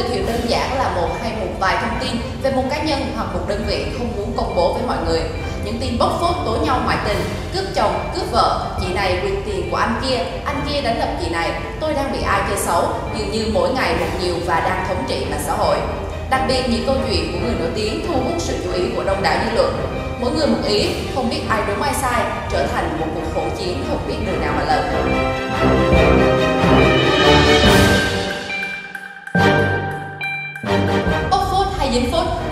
được hiểu đơn giản là một hay một vài thông tin về một cá nhân hoặc một đơn vị không muốn công bố với mọi người. Những tin bốc phốt tố nhau ngoại tình, cướp chồng, cướp vợ, chị này quyền tiền của anh kia, anh kia đánh đập chị này, tôi đang bị ai chơi xấu, dường như mỗi ngày một nhiều và đang thống trị mạng xã hội. Đặc biệt những câu chuyện của người nổi tiếng thu hút sự chú ý của đông đảo dư luận. Mỗi người một ý, không biết ai đúng ai sai, trở thành một cuộc hỗn chiến không biết đường nào mà lần.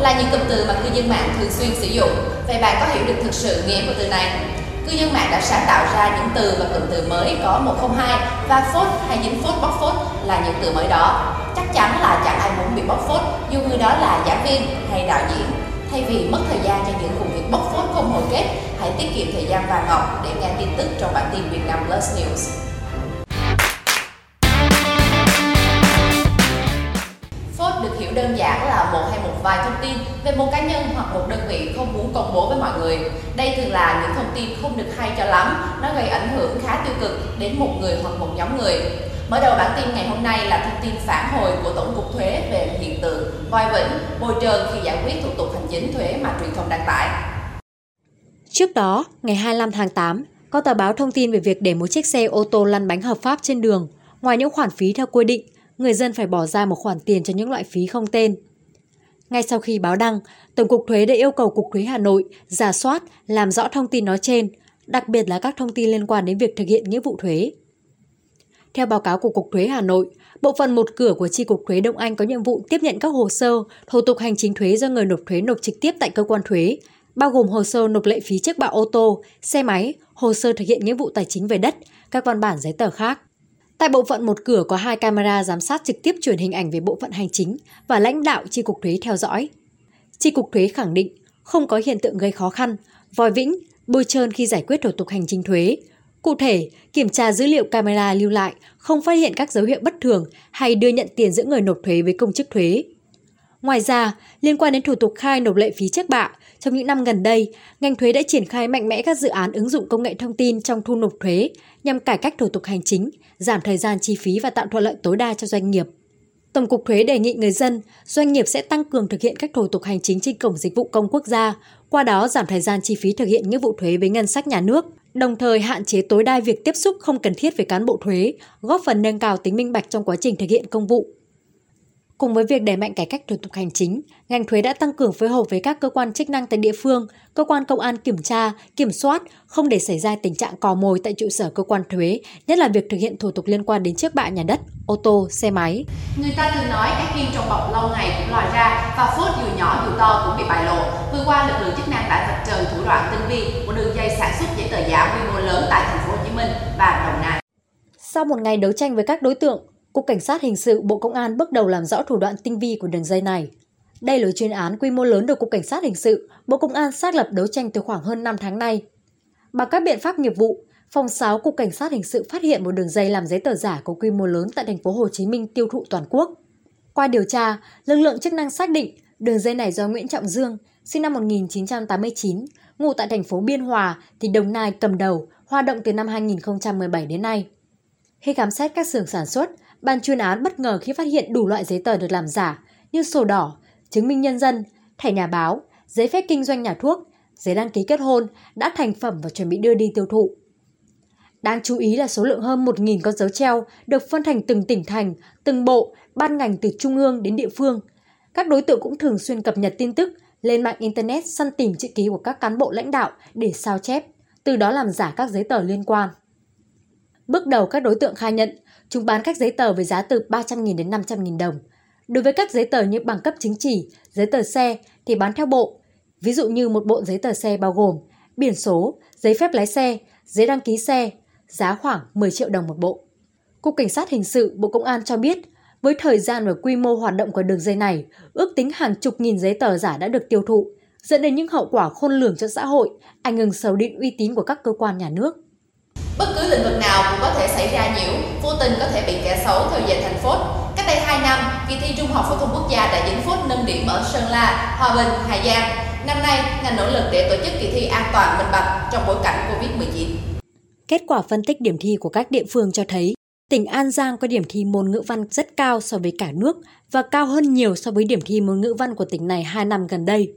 Là những cụm từ mà cư dân mạng thường xuyên sử dụng. Vậy bạn có hiểu được thực sự nghĩa của từ này? Cư dân mạng đã sáng tạo ra những từ và cụm từ mới có 102 và phốt hay dính phốt bóc phốt là những từ mới đó. Chắc chắn là chẳng ai muốn bị bóc phốt dù người đó là giảng viên hay đạo diễn. Thay vì mất thời gian cho những vụ việc bóc phốt không hồi kết, hãy tiết kiệm thời gian vàng ngọc để nghe tin tức trong bản tin Việt Nam Plus News. Vài thông tin về một cá nhân hoặc một đơn vị không muốn công bố với mọi người. Đây thường là những thông tin không được hay cho lắm, nó gây ảnh hưởng khá tiêu cực đến một người hoặc một nhóm người. Mở đầu bản tin ngày hôm nay là thông tin phản hồi của Tổng cục Thuế về hiện tượng voi vĩnh, bồi trơn khi giải quyết thủ tục hành chính thuế mà truyền thông đăng tải. Trước đó, ngày 25 tháng 8, có tờ báo thông tin về việc để một chiếc xe ô tô lăn bánh hợp pháp trên đường. Ngoài những khoản phí theo quy định, người dân phải bỏ ra một khoản tiền cho những loại phí không tên. Ngay sau khi báo đăng, Tổng cục Thuế đã yêu cầu Cục Thuế Hà Nội giả soát, làm rõ thông tin nói trên, đặc biệt là các thông tin liên quan đến việc thực hiện nghĩa vụ thuế. Theo báo cáo của Cục Thuế Hà Nội, bộ phận một cửa của Chi cục Thuế Đông Anh có nhiệm vụ tiếp nhận các hồ sơ, thủ tục hành chính thuế do người nộp thuế nộp trực tiếp tại cơ quan thuế, bao gồm hồ sơ nộp lệ phí trước bạ ô tô, xe máy, hồ sơ thực hiện nghĩa vụ tài chính về đất, các văn bản giấy tờ khác. Tại bộ phận một cửa có hai camera giám sát trực tiếp truyền hình ảnh về bộ phận hành chính và lãnh đạo Chi cục thuế theo dõi. Chi cục thuế khẳng định không có hiện tượng gây khó khăn, vòi vĩnh, bôi trơn khi giải quyết thủ tục hành chính thuế. Cụ thể, kiểm tra dữ liệu camera lưu lại không phát hiện các dấu hiệu bất thường hay đưa nhận tiền giữa người nộp thuế với công chức thuế. Ngoài ra, liên quan đến thủ tục khai nộp lệ phí trước bạ, trong những năm gần đây, ngành thuế đã triển khai mạnh mẽ các dự án ứng dụng công nghệ thông tin trong thu nộp thuế nhằm cải cách thủ tục hành chính, giảm thời gian chi phí và tạo thuận lợi tối đa cho doanh nghiệp. Tổng cục thuế đề nghị người dân, doanh nghiệp sẽ tăng cường thực hiện các thủ tục hành chính trên cổng dịch vụ công quốc gia, qua đó giảm thời gian chi phí thực hiện nghĩa vụ thuế với ngân sách nhà nước, đồng thời hạn chế tối đa việc tiếp xúc không cần thiết với cán bộ thuế, góp phần nâng cao tính minh bạch trong quá trình thực hiện công vụ. Cùng với việc đẩy mạnh cải cách thủ tục hành chính, ngành thuế đã tăng cường phối hợp với các cơ quan chức năng tại địa phương, cơ quan công an kiểm tra, kiểm soát, không để xảy ra tình trạng cò mồi tại trụ sở cơ quan thuế, nhất là việc thực hiện thủ tục liên quan đến chiếc bạ nhà đất, ô tô, xe máy. Người ta thường nói cái kim trong bọc lâu ngày cũng lòi ra và phốt dù nhỏ dù to cũng bị bại lộ. Vừa qua lực lượng chức năng đã vạch trần thủ đoạn tinh vi của đường dây sản xuất giấy tờ giả quy mô lớn tại thành phố Hồ Chí Minh và Đồng Nai. Sau một ngày đấu tranh với các đối tượng, Cục Cảnh sát Hình sự Bộ Công an bước đầu làm rõ thủ đoạn tinh vi của đường dây này. Đây là chuyên án quy mô lớn được Cục Cảnh sát Hình sự, Bộ Công an xác lập đấu tranh từ khoảng hơn 5 tháng nay. Bằng các biện pháp nghiệp vụ, Phòng 6 Cục Cảnh sát Hình sự phát hiện một đường dây làm giấy tờ giả có quy mô lớn tại thành phố Hồ Chí Minh tiêu thụ toàn quốc. Qua điều tra, lực lượng chức năng xác định đường dây này do Nguyễn Trọng Dương, sinh năm 1989, ngụ tại thành phố Biên Hòa, tỉnh Đồng Nai cầm đầu, hoạt động từ năm 2017 đến nay. Khi khám xét các xưởng sản xuất, ban chuyên án bất ngờ khi phát hiện đủ loại giấy tờ được làm giả như sổ đỏ, chứng minh nhân dân, thẻ nhà báo, giấy phép kinh doanh nhà thuốc, giấy đăng ký kết hôn đã thành phẩm và chuẩn bị đưa đi tiêu thụ. Đáng chú ý là số lượng hơn 1.000 con dấu treo được phân thành từng tỉnh thành, từng bộ, ban ngành từ trung ương đến địa phương. Các đối tượng cũng thường xuyên cập nhật tin tức lên mạng Internet săn tìm chữ ký của các cán bộ lãnh đạo để sao chép, từ đó làm giả các giấy tờ liên quan. Bước đầu các đối tượng khai nhận Chúng bán các giấy tờ với giá từ 300.000 đến 500.000 đồng. Đối với các giấy tờ như bằng cấp chứng chỉ, giấy tờ xe thì bán theo bộ. Ví dụ như một bộ giấy tờ xe bao gồm biển số, giấy phép lái xe, giấy đăng ký xe, giá khoảng 10 triệu đồng một bộ. Cục Cảnh sát Hình sự Bộ Công an cho biết, với thời gian và quy mô hoạt động của đường dây này, ước tính hàng chục nghìn giấy tờ giả đã được tiêu thụ, dẫn đến những hậu quả khôn lường cho xã hội, ảnh hưởng xấu đến uy tín của các cơ quan nhà nước. Bất cứ lĩnh vực nào cũng có thể xảy ra nhiễu, vô tình có thể bị kẻ xấu theo dệt thành phốt. Cách đây 2 năm, kỳ thi Trung học phổ thông quốc gia đã dính phốt nâng điểm ở Sơn La, Hòa Bình, Hà Giang. Năm nay, ngành nỗ lực để tổ chức kỳ thi an toàn minh bạch trong bối cảnh Covid-19. Kết quả phân tích điểm thi của các địa phương cho thấy Tỉnh An Giang có điểm thi môn ngữ văn rất cao so với cả nước và cao hơn nhiều so với điểm thi môn ngữ văn của tỉnh này 2 năm gần đây.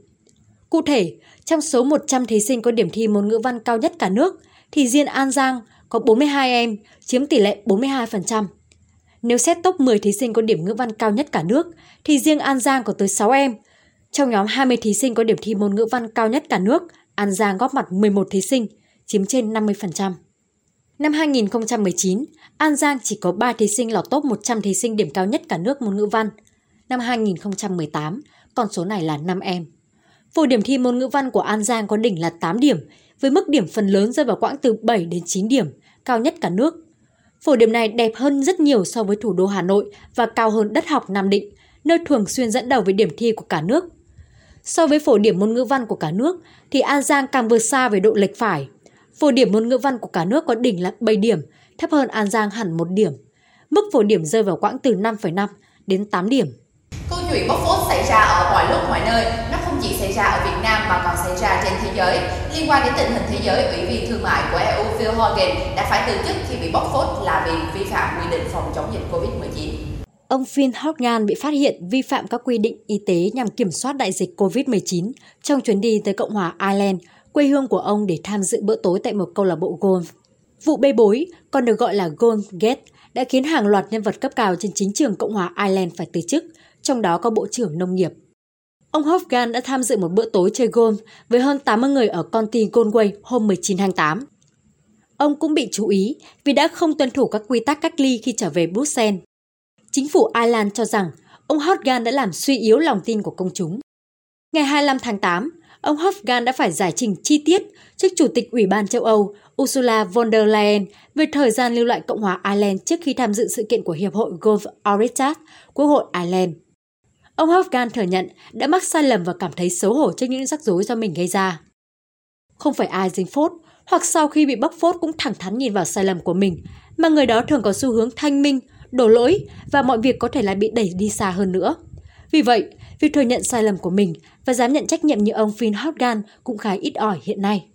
Cụ thể, trong số 100 thí sinh có điểm thi môn ngữ văn cao nhất cả nước, thì riêng An Giang có 42 em, chiếm tỷ lệ 42%. Nếu xét top 10 thí sinh có điểm ngữ văn cao nhất cả nước, thì riêng An Giang có tới 6 em. Trong nhóm 20 thí sinh có điểm thi môn ngữ văn cao nhất cả nước, An Giang góp mặt 11 thí sinh, chiếm trên 50%. Năm 2019, An Giang chỉ có 3 thí sinh lọt top 100 thí sinh điểm cao nhất cả nước môn ngữ văn. Năm 2018, con số này là 5 em. Phổ điểm thi môn ngữ văn của An Giang có đỉnh là 8 điểm, với mức điểm phần lớn rơi vào quãng từ 7 đến 9 điểm, cao nhất cả nước. Phổ điểm này đẹp hơn rất nhiều so với thủ đô Hà Nội và cao hơn đất học Nam Định, nơi thường xuyên dẫn đầu với điểm thi của cả nước. So với phổ điểm môn ngữ văn của cả nước, thì An Giang càng vượt xa về độ lệch phải. Phổ điểm môn ngữ văn của cả nước có đỉnh là 7 điểm, thấp hơn An Giang hẳn 1 điểm. Mức phổ điểm rơi vào quãng từ 5,5 đến 8 điểm. Câu chuyện bóc phốt xảy ra ở mọi lúc mọi nơi, nó không chỉ xảy ra ở Việt Nam mà còn xảy ra trên thế giới. Liên quan đến tình hình thế giới, Ủy viên Thương mại của EU Phil Hogan đã phải từ chức khi bị bóc phốt là vì vi phạm quy định phòng chống dịch COVID-19. Ông Phil Hogan bị phát hiện vi phạm các quy định y tế nhằm kiểm soát đại dịch COVID-19 trong chuyến đi tới Cộng hòa Ireland, quê hương của ông để tham dự bữa tối tại một câu lạc bộ golf. Vụ bê bối, còn được gọi là Golf Gate, đã khiến hàng loạt nhân vật cấp cao trên chính trường Cộng hòa Ireland phải từ chức, trong đó có Bộ trưởng Nông nghiệp. Ông Hofgan đã tham dự một bữa tối chơi golf với hơn 80 người ở Conti Galway hôm 19 tháng 8. Ông cũng bị chú ý vì đã không tuân thủ các quy tắc cách ly khi trở về Bruxelles. Chính phủ Ireland cho rằng ông Hofgan đã làm suy yếu lòng tin của công chúng. Ngày 25 tháng 8, ông Hofgan đã phải giải trình chi tiết trước Chủ tịch Ủy ban châu Âu Ursula von der Leyen về thời gian lưu lại Cộng hòa Ireland trước khi tham dự sự kiện của Hiệp hội Golf Oritat, Quốc hội Ireland. Ông Hofgan thừa nhận đã mắc sai lầm và cảm thấy xấu hổ trước những rắc rối do mình gây ra. Không phải ai dính phốt hoặc sau khi bị bóc phốt cũng thẳng thắn nhìn vào sai lầm của mình, mà người đó thường có xu hướng thanh minh, đổ lỗi và mọi việc có thể lại bị đẩy đi xa hơn nữa. Vì vậy, việc thừa nhận sai lầm của mình và dám nhận trách nhiệm như ông Finn Hofgan cũng khá ít ỏi hiện nay.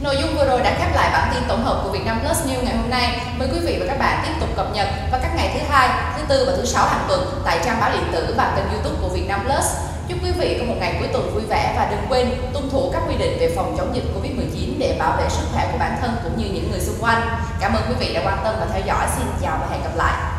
Nội dung vừa rồi đã khép lại bản tin tổng hợp của Việt Nam Plus News ngày hôm nay. Mời quý vị và các bạn tiếp tục cập nhật vào các ngày thứ hai, thứ tư và thứ sáu hàng tuần tại trang báo điện tử và kênh YouTube của Việt Nam Plus. Chúc quý vị có một ngày cuối tuần vui vẻ và đừng quên tuân thủ các quy định về phòng chống dịch Covid-19 để bảo vệ sức khỏe của bản thân cũng như những người xung quanh. Cảm ơn quý vị đã quan tâm và theo dõi. Xin chào và hẹn gặp lại.